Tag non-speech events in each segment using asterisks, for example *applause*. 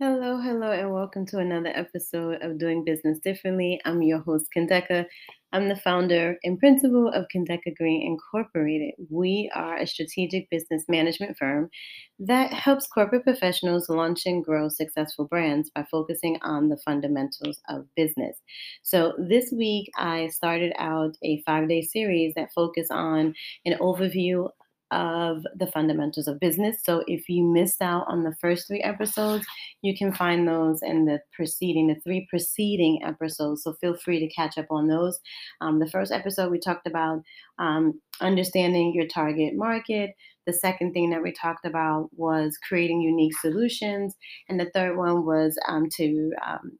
Hello, hello, and welcome to another episode of Doing Business Differently. I'm your host, Kendeka. I'm the founder and principal of Kendeka Green Incorporated. We are a strategic business management firm that helps corporate professionals launch and grow successful brands by focusing on the fundamentals of business. So, this week I started out a five day series that focus on an overview of the fundamentals of business. So if you missed out on the first three episodes, you can find those in the preceding, the three preceding episodes. So feel free to catch up on those. Um, the first episode, we talked about um, understanding your target market. The second thing that we talked about was creating unique solutions. And the third one was um, to um,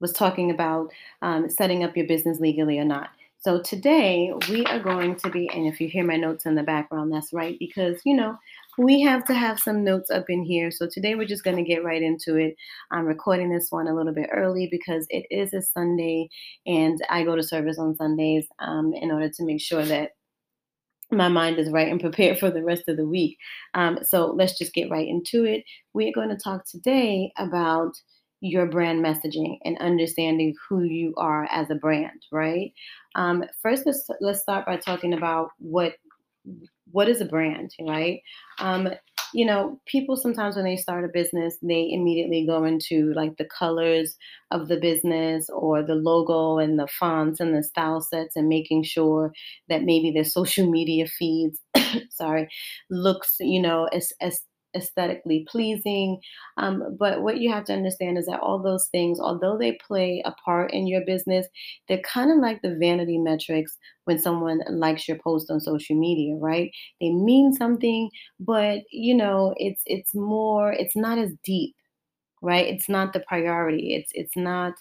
was talking about um, setting up your business legally or not. So today we are going to be, and if you hear my notes in the background, that's right, because you know we have to have some notes up in here. So today we're just going to get right into it. I'm recording this one a little bit early because it is a Sunday, and I go to service on Sundays um, in order to make sure that my mind is right and prepared for the rest of the week. Um, so let's just get right into it. We're going to talk today about your brand messaging and understanding who you are as a brand, right? Um, first, let's let's start by talking about what what is a brand, right? Um, you know, people sometimes when they start a business, they immediately go into like the colors of the business or the logo and the fonts and the style sets and making sure that maybe their *laughs* social media feeds, *coughs* sorry, looks, you know, as, as aesthetically pleasing. Um, but what you have to understand is that all those things, although they play a part in your business, they're kind of like the vanity metrics when someone likes your post on social media, right? They mean something, but you know, it's it's more, it's not as deep, right? It's not the priority. It's it's not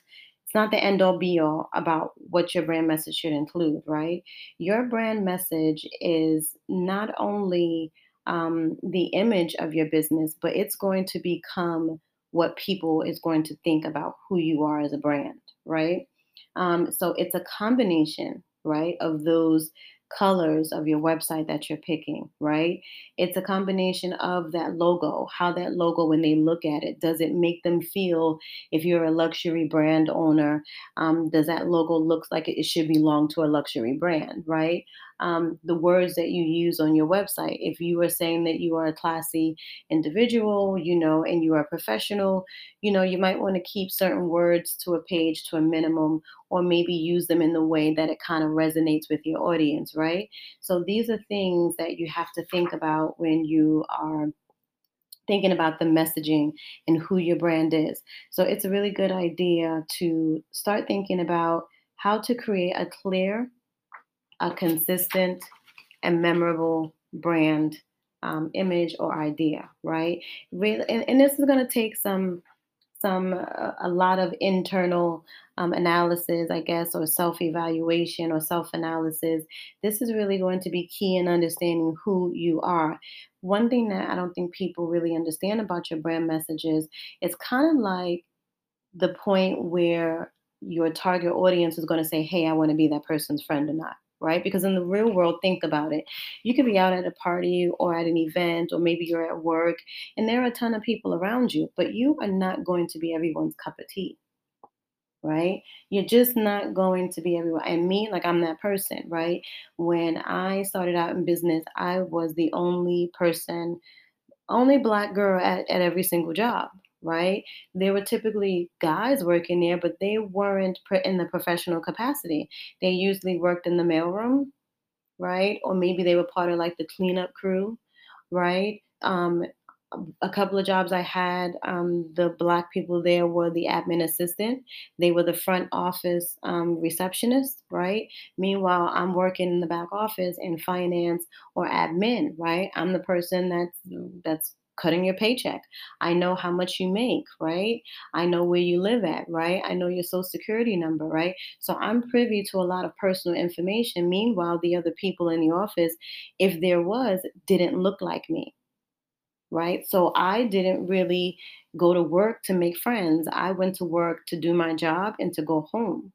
it's not the end all be all about what your brand message should include, right? Your brand message is not only um, the image of your business, but it's going to become what people is going to think about who you are as a brand, right? Um, so it's a combination, right, of those colors of your website that you're picking, right? It's a combination of that logo, how that logo, when they look at it, does it make them feel, if you're a luxury brand owner, um, does that logo look like it should belong to a luxury brand, right? Um, the words that you use on your website. If you are saying that you are a classy individual, you know, and you are professional, you know, you might want to keep certain words to a page to a minimum or maybe use them in the way that it kind of resonates with your audience, right? So these are things that you have to think about when you are thinking about the messaging and who your brand is. So it's a really good idea to start thinking about how to create a clear a consistent and memorable brand um, image or idea, right? Really, and, and this is going to take some some uh, a lot of internal um, analysis, I guess, or self evaluation or self analysis. This is really going to be key in understanding who you are. One thing that I don't think people really understand about your brand messages is kind of like the point where your target audience is going to say, Hey, I want to be that person's friend or not right? Because in the real world, think about it. You could be out at a party or at an event, or maybe you're at work, and there are a ton of people around you, but you are not going to be everyone's cup of tea. Right? You're just not going to be everyone. And me, like I'm that person, right? When I started out in business, I was the only person, only black girl at, at every single job right? There were typically guys working there, but they weren't put in the professional capacity. They usually worked in the mailroom, right? Or maybe they were part of like the cleanup crew, right? Um, a couple of jobs I had, um, the black people there were the admin assistant. They were the front office um, receptionist, right? Meanwhile, I'm working in the back office in finance or admin, right? I'm the person that's that's cutting your paycheck. I know how much you make, right? I know where you live at, right? I know your social security number, right? So I'm privy to a lot of personal information. Meanwhile, the other people in the office, if there was, didn't look like me. Right. So I didn't really go to work to make friends. I went to work to do my job and to go home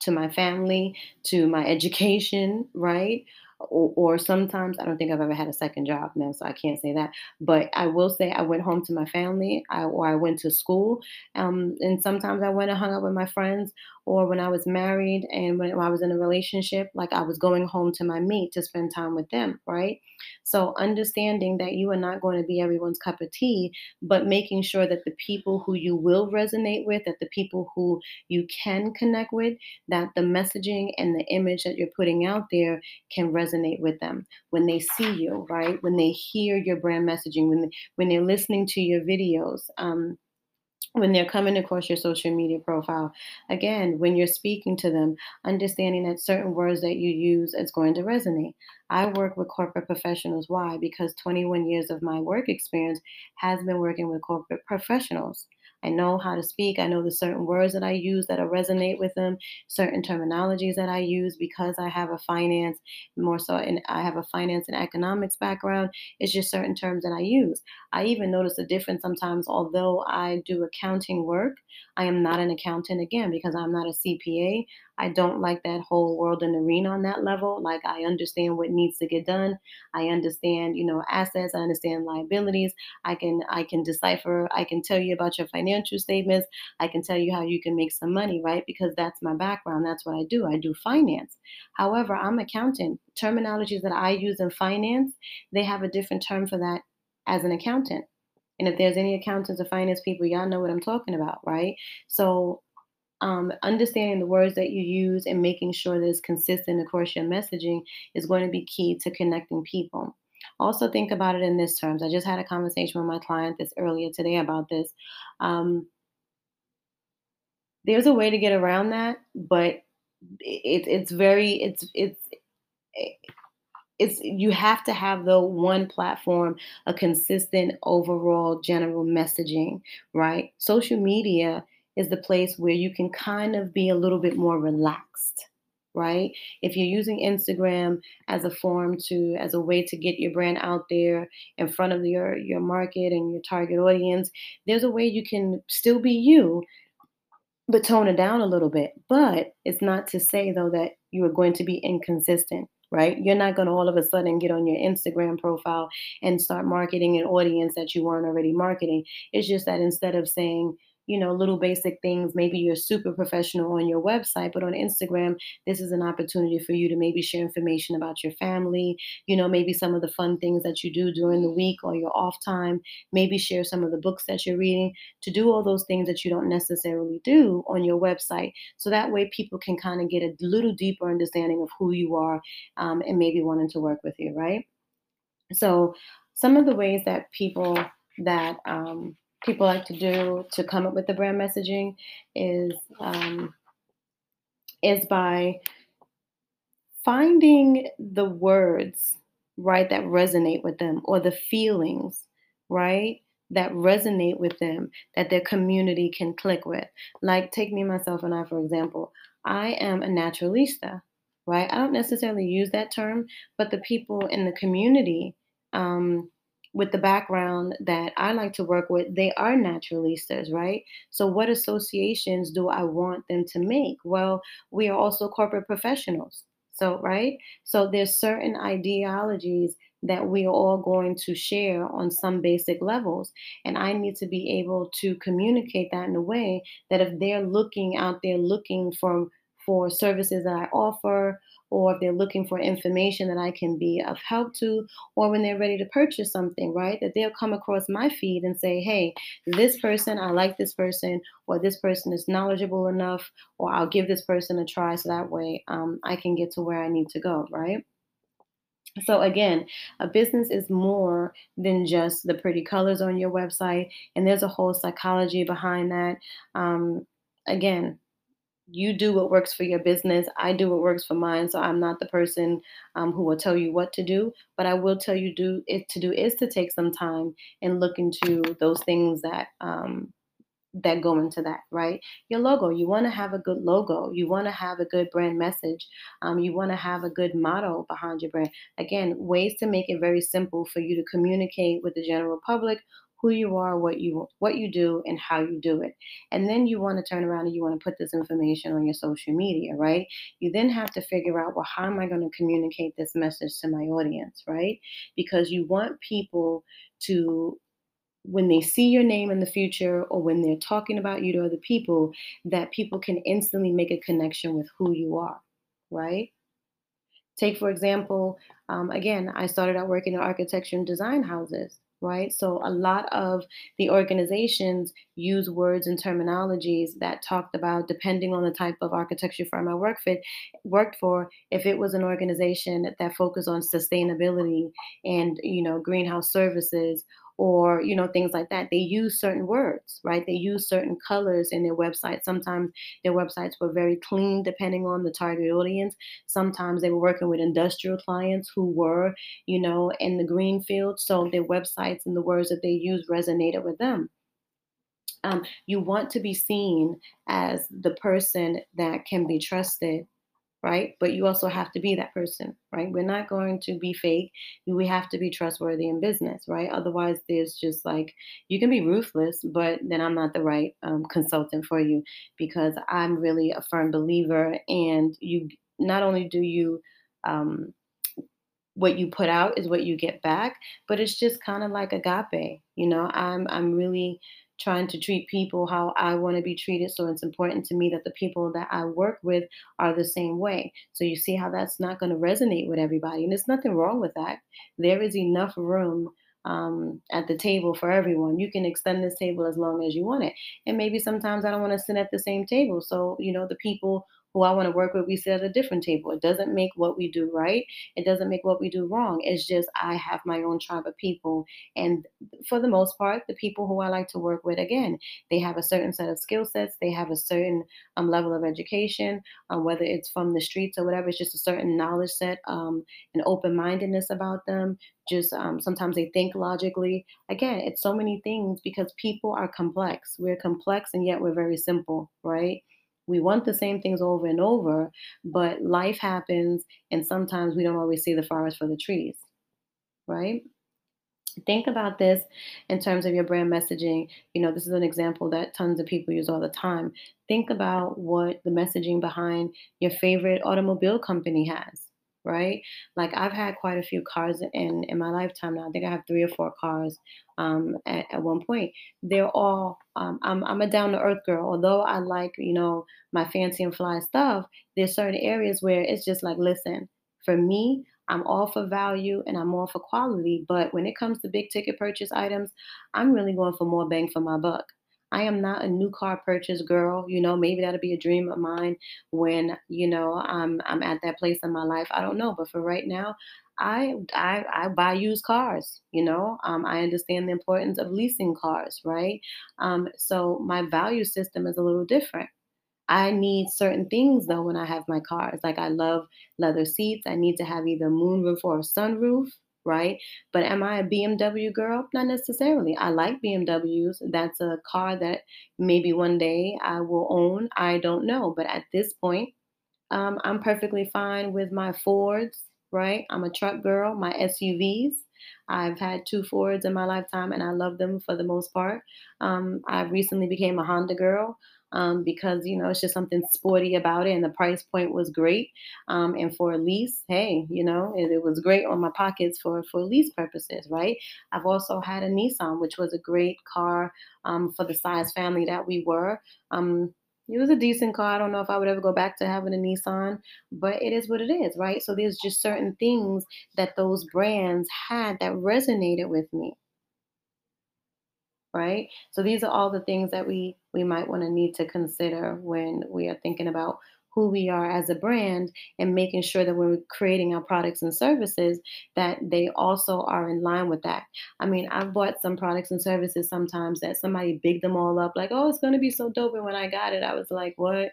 to my family, to my education, right? Or, or, sometimes I don't think I've ever had a second job now, so I can't say that. But I will say I went home to my family, I, or I went to school, um, and sometimes I went and hung out with my friends. Or when I was married and when I was in a relationship, like I was going home to my mate to spend time with them, right? So understanding that you are not going to be everyone's cup of tea, but making sure that the people who you will resonate with, that the people who you can connect with, that the messaging and the image that you're putting out there can resonate with them when they see you, right? When they hear your brand messaging, when they, when they're listening to your videos. Um, when they're coming across your social media profile. Again when you're speaking to them understanding that certain words that you use is going to resonate. I work with corporate professionals. Why? Because 21 years of my work experience has been working with corporate professionals I know how to speak. I know the certain words that I use that resonate with them, certain terminologies that I use because I have a finance, more so, and I have a finance and economics background. It's just certain terms that I use. I even notice a difference sometimes, although I do accounting work, I am not an accountant again because I'm not a CPA. I don't like that whole world and arena on that level. Like I understand what needs to get done. I understand, you know, assets, I understand liabilities. I can I can decipher, I can tell you about your financial statements. I can tell you how you can make some money, right? Because that's my background. That's what I do. I do finance. However, I'm accountant. Terminologies that I use in finance, they have a different term for that as an accountant. And if there's any accountants or finance people, y'all know what I'm talking about, right? So um, understanding the words that you use and making sure that it's consistent across your messaging is going to be key to connecting people. Also, think about it in this terms. I just had a conversation with my client this earlier today about this. Um, there's a way to get around that, but it, it's very it's it's it's you have to have the one platform a consistent overall general messaging right social media is the place where you can kind of be a little bit more relaxed right? If you're using instagram as a form to as a way to get your brand out there in front of your your market and your target audience there's a way you can still be you but tone it down a little bit. But it's not to say though that you are going to be inconsistent right? You're not going to all of a sudden get on your instagram profile and start marketing an audience that you weren't already marketing. It's just that instead of saying you know, little basic things. Maybe you're super professional on your website, but on Instagram, this is an opportunity for you to maybe share information about your family, you know, maybe some of the fun things that you do during the week or your off time, maybe share some of the books that you're reading, to do all those things that you don't necessarily do on your website. So that way people can kind of get a little deeper understanding of who you are um, and maybe wanting to work with you, right? So, some of the ways that people that um, people like to do to come up with the brand messaging is um, is by finding the words right that resonate with them or the feelings right that resonate with them that their community can click with. Like take me myself and i for example. I am a naturalista right? I don't necessarily use that term but the people in the community um, with the background that I like to work with, they are naturalistas, right? So, what associations do I want them to make? Well, we are also corporate professionals. So, right? So, there's certain ideologies that we are all going to share on some basic levels. And I need to be able to communicate that in a way that if they're looking out there looking for for services that I offer or if they're looking for information that I can be of help to, or when they're ready to purchase something, right? That they'll come across my feed and say, hey, this person, I like this person, or this person is knowledgeable enough, or I'll give this person a try so that way um, I can get to where I need to go, right? So, again, a business is more than just the pretty colors on your website, and there's a whole psychology behind that. Um, again, you do what works for your business. I do what works for mine. So I'm not the person um, who will tell you what to do, but I will tell you do it to do is to take some time and look into those things that um, that go into that. Right, your logo. You want to have a good logo. You want to have a good brand message. Um, you want to have a good motto behind your brand. Again, ways to make it very simple for you to communicate with the general public who you are, what you what you do, and how you do it. And then you want to turn around and you want to put this information on your social media, right? You then have to figure out, well, how am I going to communicate this message to my audience, right? Because you want people to when they see your name in the future or when they're talking about you to other people, that people can instantly make a connection with who you are, right? Take, for example, um, again, I started out working in architecture and design houses, right? So a lot of the organizations use words and terminologies that talked about, depending on the type of architecture firm I worked for, worked for, if it was an organization that focused on sustainability and, you know, greenhouse services or you know things like that. They use certain words right? They use certain colors in their website. Sometimes their websites were very clean depending on the target audience. Sometimes they were working with industrial clients who were you know in the green field. So their websites and the words that they use resonated with them. Um, you want to be seen as the person that can be trusted right? But you also have to be that person, right? We're not going to be fake. We have to be trustworthy in business, right? Otherwise, there's just like, you can be ruthless, but then I'm not the right um, consultant for you because I'm really a firm believer. And you, not only do you, um, what you put out is what you get back, but it's just kind of like agape. You know, I'm I'm really trying to treat people how I want to be treated. So it's important to me that the people that I work with are the same way. So you see how that's not going to resonate with everybody. And there's nothing wrong with that. There is enough room um, at the table for everyone. You can extend this table as long as you want it. And maybe sometimes I don't want to sit at the same table. So, you know, the people who I want to work with, we sit at a different table. It doesn't make what we do right. It doesn't make what we do wrong. It's just I have my own tribe of people. And for the most part, the people who I like to work with, again, they have a certain set of skill sets, they have a certain um, level of education, um, whether it's from the streets or whatever, it's just a certain knowledge set, um, an open mindedness about them. Just um, sometimes they think logically. Again, it's so many things because people are complex. We're complex and yet we're very simple, right? We want the same things over and over, but life happens, and sometimes we don't always see the forest for the trees, right? Think about this in terms of your brand messaging. You know, this is an example that tons of people use all the time. Think about what the messaging behind your favorite automobile company has right? Like I've had quite a few cars in in my lifetime now. I think I have three or four cars um, at, at one point. They're all um, I'm I'm a down to earth girl. Although I like you know my fancy and fly stuff, there's certain areas where it's just like listen. For me, I'm all for value and I'm all for quality. But when it comes to big ticket purchase items, I'm really going for more bang for my buck. I am not a new car purchase girl. You know, maybe that'll be a dream of mine when, you know, I'm I'm at that place in my life. I don't know. But for right now, I I, I buy used cars, you know. Um, I understand the importance of leasing cars, right? Um, so my value system is a little different. I need certain things though when I have my cars. Like I love leather seats. I need to have either moonroof or sunroof right? But am I a BMW girl? Not necessarily. I like BMWs. That's a car that maybe one day I will own. I don't know. But at this point, um, I'm perfectly fine with my Fords, right? I'm a truck girl, my SUVs. I've had two Fords in my lifetime and I love them for the most part. Um, I recently became a Honda girl um, because you know it's just something sporty about it, and the price point was great. Um, and for a lease, hey, you know it, it, was great on my pockets for for lease purposes, right? I've also had a Nissan, which was a great car um, for the size family that we were. Um, it was a decent car. I don't know if I would ever go back to having a Nissan, but it is what it is, right? So there's just certain things that those brands had that resonated with me right? So these are all the things that we we might want to need to consider when we are thinking about who we are as a brand and making sure that when we're creating our products and services that they also are in line with that. I mean, I've bought some products and services sometimes that somebody big them all up like, "Oh, it's going to be so dope." And when I got it, I was like, "What?"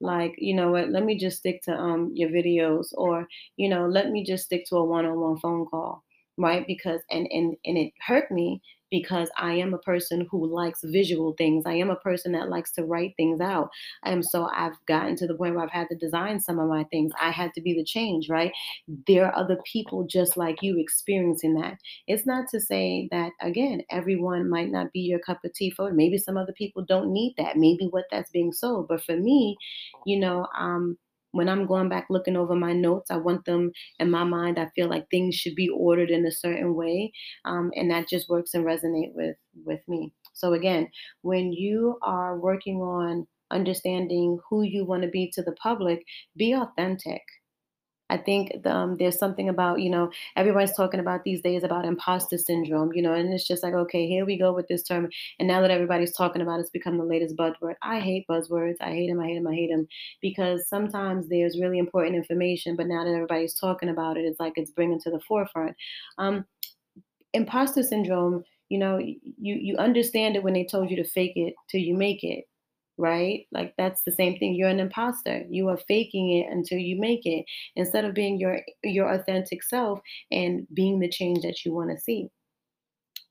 like you know what let me just stick to um your videos or you know let me just stick to a one-on-one phone call right because and and and it hurt me because I am a person who likes visual things. I am a person that likes to write things out. And so I've gotten to the point where I've had to design some of my things. I had to be the change, right? There are other people just like you experiencing that. It's not to say that, again, everyone might not be your cup of tea for it. Maybe some other people don't need that. Maybe what that's being sold. But for me, you know, um, when I'm going back looking over my notes, I want them in my mind. I feel like things should be ordered in a certain way, um, and that just works and resonate with with me. So again, when you are working on understanding who you want to be to the public, be authentic. I think um, there's something about, you know, everybody's talking about these days about imposter syndrome, you know, and it's just like, okay, here we go with this term. And now that everybody's talking about it, it's become the latest buzzword. I hate buzzwords. I hate them. I hate them. I hate them because sometimes there's really important information, but now that everybody's talking about it, it's like it's bringing to the forefront. Um, imposter syndrome, you know, you you understand it when they told you to fake it till you make it right? Like that's the same thing. You're an imposter. You are faking it until you make it instead of being your your authentic self and being the change that you want to see.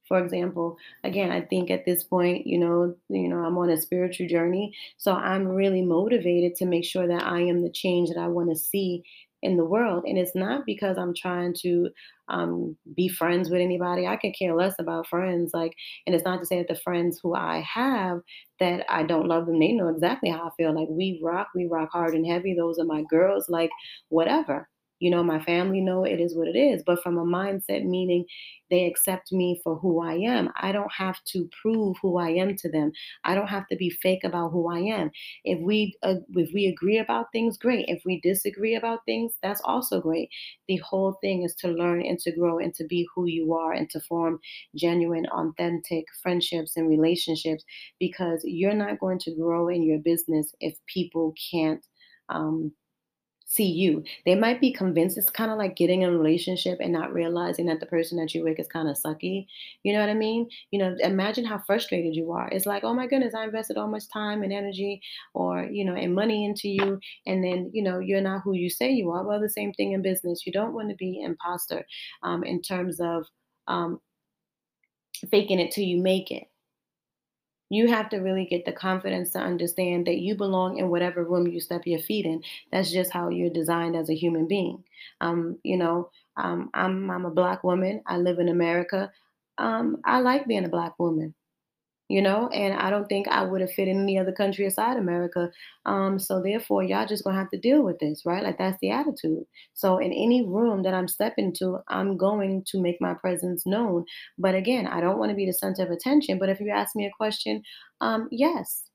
For example, again, I think at this point, you know, you know, I'm on a spiritual journey, so I'm really motivated to make sure that I am the change that I want to see in the world. And it's not because I'm trying to um, be friends with anybody. I could care less about friends. Like, and it's not to say that the friends who I have that I don't love them. They know exactly how I feel. Like we rock, we rock hard and heavy. Those are my girls. Like whatever you know my family know it is what it is but from a mindset meaning they accept me for who i am i don't have to prove who i am to them. I don't have to be fake about who i am. If we uh, if we agree about things great. If we disagree about things that's also great. The whole thing is to learn and to grow and to be who you are and to form genuine authentic friendships and relationships because you're not going to grow in your business if people can't um, see you. They might be convinced it's kind of like getting in a relationship and not realizing that the person that you're with is kind of sucky. You know what I mean? You know, imagine how frustrated you are. It's like, oh my goodness, I invested all much time and energy or, you know, and money into you. And then, you know, you're not who you say you are. Well, the same thing in business. You don't want to be imposter um, in terms of um, faking it till you make it you have to really get the confidence to understand that you belong in whatever room you step your feet in. That's just how you're designed as a human being. Um, you know, um, I'm I'm a black woman. I live in America. Um, I like being a black woman you know and i don't think i would have fit in any other country aside america um so therefore y'all just gonna have to deal with this right like that's the attitude so in any room that i'm stepping to i'm going to make my presence known but again i don't want to be the center of attention but if you ask me a question um yes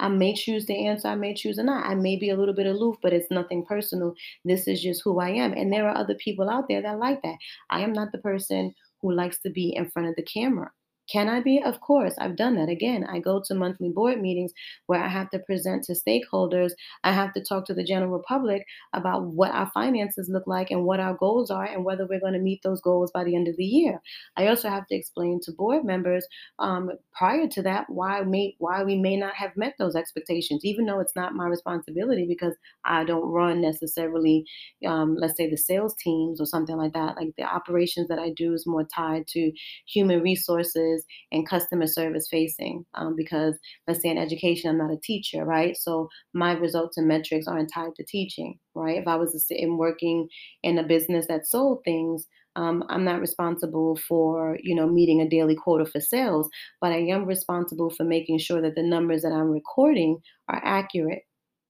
I may choose to answer, I may choose or not. I may be a little bit aloof, but it's nothing personal. This is just who I am. And there are other people out there that like that. I am not the person who likes to be in front of the camera. Can I be? Of course. I've done that. Again, I go to monthly board meetings where I have to present to stakeholders. I have to talk to the general public about what our finances look like and what our goals are and whether we're going to meet those goals by the end of the year. I also have to explain to board members um, prior to that why may, why we may not have met those expectations, even though it's not my responsibility because I don't run necessarily, um, let's say, the sales teams or something like that. Like the operations that I do is more tied to human resources and customer service facing um, because let's say in education i'm not a teacher right? So my results and metrics aren't tied to teaching right? If i was in working in a business that sold things um, i'm not responsible for you know meeting a daily quota for sales but i am responsible for making sure that the numbers that i'm recording are accurate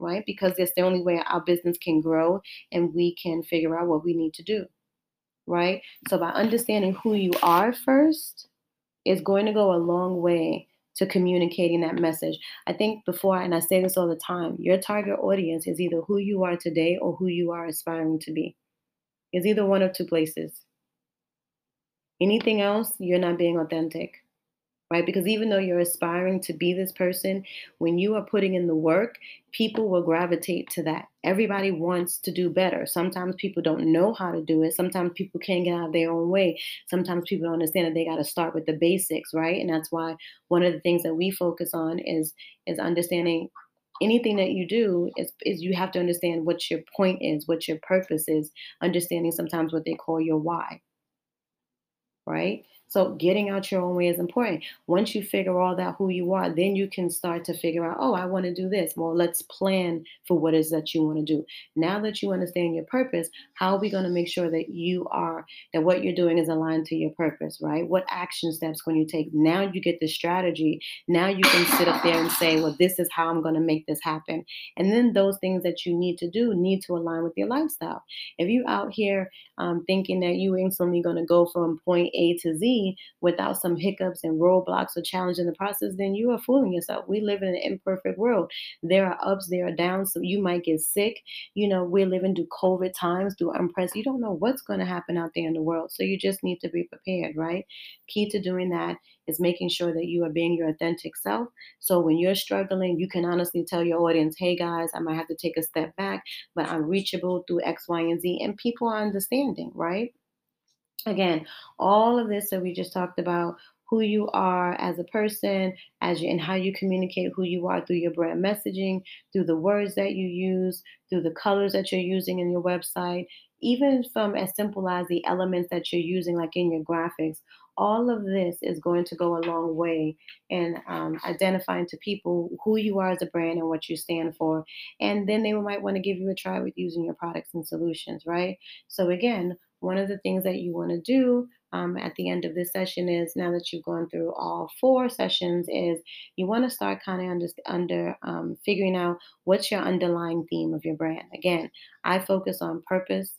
right? Because it's the only way our business can grow and we can figure out what we need to do right? So by understanding who you are first is going to go a long way to communicating that message. I think before, and I say this all the time, your target audience is either who you are today or who you are aspiring to be. It's either one of two places. Anything else, you're not being authentic right? Because even though you're aspiring to be this person, when you are putting in the work, people will gravitate to that. Everybody wants to do better. Sometimes people don't know how to do it. Sometimes people can't get out of their own way. Sometimes people don't understand that they got to start with the basics, right? And that's why one of the things that we focus on is is understanding anything that you do is, is you have to understand what your point is, what your purpose is, understanding sometimes what they call your why. Right? So getting out your own way is important. Once you figure all that who you are, then you can start to figure out, oh, I want to do this. Well, let's plan for what is that you want to do. Now that you understand your purpose, how are we going to make sure that you are that what you're doing is aligned to your purpose, right? What action steps can you take? Now you get the strategy. Now you can sit up there and say, well, this is how I'm going to make this happen. And then those things that you need to do need to align with your lifestyle. If you're out here um, thinking that you instantly going to go from point A to Z, without some hiccups and roadblocks or challenge in the process, then you are fooling yourself. We live in an imperfect world. There are ups, there are downs. So you might get sick. You know, we're living through COVID times, through unprecedented. You don't know what's going to happen out there in the world. So you just need to be prepared, right? Key to doing that is making sure that you are being your authentic self. So when you're struggling, you can honestly tell your audience, hey guys, I might have to take a step back, but I'm reachable through X, Y, and Z. And people are understanding, right? Again, all of this that we just talked about, who you are as a person, as you, and how you communicate who you are through your brand messaging, through the words that you use, through the colors that you're using in your website, even from as simple as the elements that you're using, like in your graphics. All of this is going to go a long way in um, identifying to people who you are as a brand and what you stand for. And then they might want to give you a try with using your products and solutions, right? So, again, one of the things that you want to do um, at the end of this session is now that you've gone through all four sessions is you want to start kind of under, under um, figuring out what's your underlying theme of your brand again i focus on purpose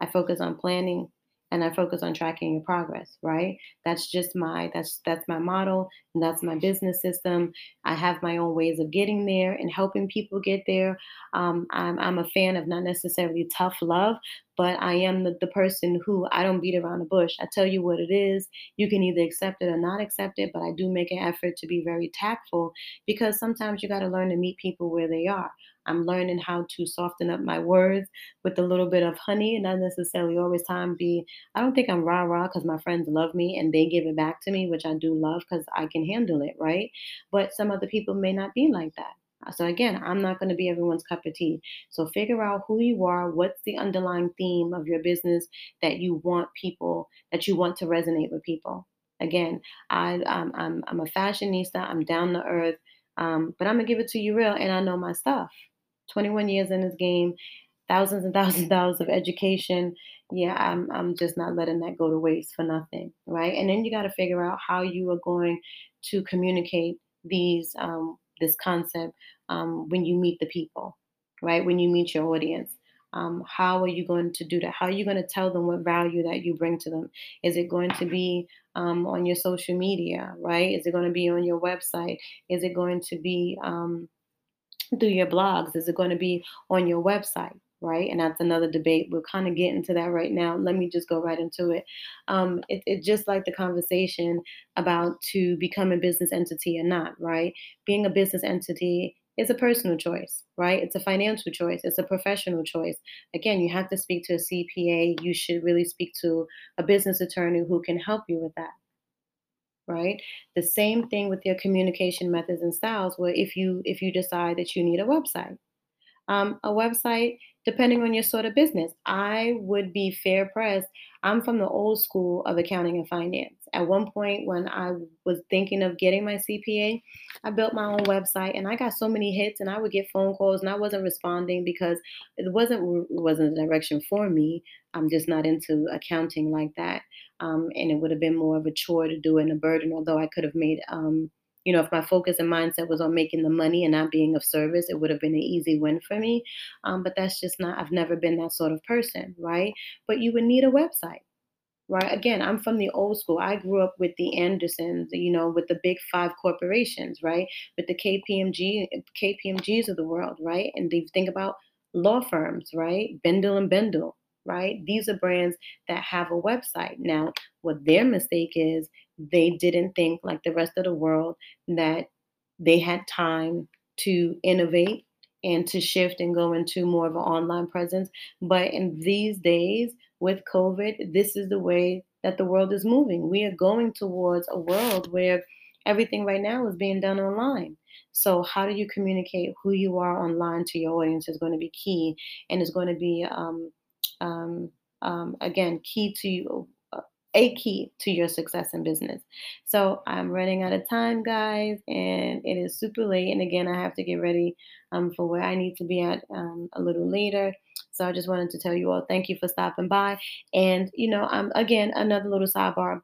i focus on planning and I focus on tracking your progress, right? That's just my that's that's my model and that's my business system. I have my own ways of getting there and helping people get there. Um, I'm I'm a fan of not necessarily tough love, but I am the, the person who I don't beat around the bush. I tell you what it is. You can either accept it or not accept it, but I do make an effort to be very tactful because sometimes you got to learn to meet people where they are. I'm learning how to soften up my words with a little bit of honey and not necessarily always time be. I don't think I'm rah rah because my friends love me and they give it back to me, which I do love because I can handle it, right? But some other people may not be like that. So again, I'm not going to be everyone's cup of tea. So figure out who you are, what's the underlying theme of your business that you want people that you want to resonate with people. Again, I I'm I'm, I'm a fashionista. I'm down to earth. Um, but I'm gonna give it to you real, and I know my stuff. 21 years in this game, thousands and *laughs* thousands of dollars of education. Yeah, I'm I'm just not letting that go to waste for nothing, right? And then you got to figure out how you are going to communicate these um, this concept um, when you meet the people, right? When you meet your audience. Um, how are you going to do that? How are you going to tell them what value that you bring to them? Is it going to be um, on your social media, right? Is it going to be on your website? Is it going to be um, through your blogs? Is it going to be on your website? Right. And that's another debate. We're kind of getting to that right now. Let me just go right into it. Um, it it's just like the conversation about to become a business entity or not, right? Being a business entity is a personal choice, right? It's a financial choice, it's a professional choice. Again, you have to speak to a CPA. You should really speak to a business attorney who can help you with that right the same thing with your communication methods and styles where if you if you decide that you need a website um, a website depending on your sort of business. I would be fair pressed. I'm from the old school of accounting and finance. At one point when i was thinking of getting my cpa i built my own website and i got so many hits and i would get phone calls and i wasn't responding because it wasn't it wasn't a direction for me. I'm just not into accounting like that um, and it would have been more of a chore to do and a burden. Although I could have made, um, you know, if my focus and mindset was on making the money and not being of service, it would have been an easy win for me. Um, but that's just not. I've never been that sort of person, right? But you would need a website. Right. Again, I'm from the old school. I grew up with the Andersens, you know, with the big five corporations, right? With the KPMG, KPMGs of the world, right? And they think about law firms, right? Bendel and Bendel, right? These are brands that have a website. Now, what their mistake is, they didn't think like the rest of the world that they had time to innovate and to shift and go into more of an online presence. But in these days with COVID, this is the way that the world is moving. We are going towards a world where everything right now is being done online. So, how do you communicate who you are online to your audience is going to be key and is going to be um, um, um, again, key to uh, a key to your success in business. So I'm running out of time, guys, and it is super late. And again, I have to get ready um, for where I need to be at um, a little later. So I just wanted to tell you all thank you for stopping by. And you know, um, again, another little sidebar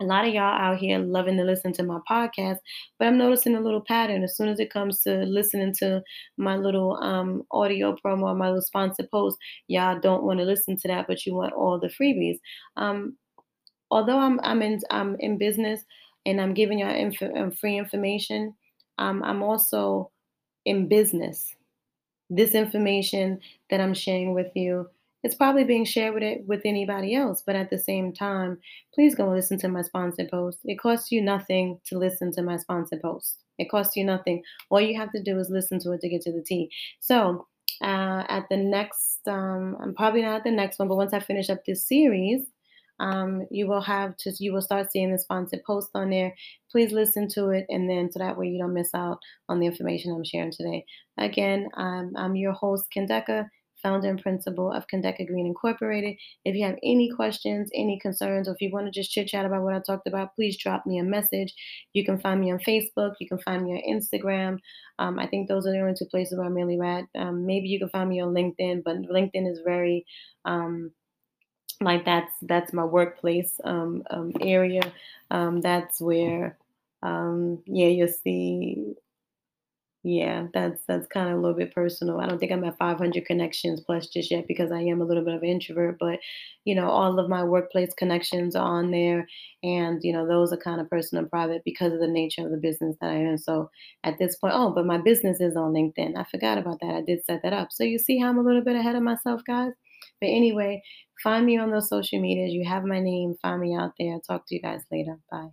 a lot of y'all out here loving to listen to my podcast, but I'm noticing a little pattern. As soon as it comes to listening to my little um, audio promo, my little sponsored post, y'all don't want to listen to that, but you want all the freebies. Um, although I'm I'm in I'm in business and I'm giving y'all inf- um, free information, um, I'm also in business. This information that I'm sharing with you it's probably being shared with it with anybody else. But at the same time, please go listen to my sponsored post. It costs you nothing to listen to my sponsored post. It costs you nothing. All you have to do is listen to it to get to the T. So uh, at the next, um, I'm probably not at the next one, but once I finish up this series, um, you will have to you will start seeing the sponsored post on there please listen to it and then so that way you don't miss out on the information i'm sharing today again i'm, I'm your host kendeka founder and principal of Kendeka Green Incorporated. If you have any questions, any concerns, or if you want to just chit chat about what I talked about, please drop me a message. You can find me on Facebook. You can find me on Instagram. Um, I think those are the only two places where I'm really at. Um, maybe you can find me on LinkedIn, but LinkedIn is very um, like that's that's my workplace um, um, area. Um, that's where um, yeah you'll see yeah, that's that's kind of a little bit personal. I don't think I'm at 500 connections plus just yet because I am a little bit of an introvert, but you know, all of my workplace connections are on there and you know, those are kind of personal private because of the nature of the business that I am. So at this point, oh, but my business is on LinkedIn. I forgot about that. I did set that up. So you see how I'm a little bit ahead of myself, guys? But anyway, find me on those social medias. You have my name. Find me out there. talk to you guys later. Bye.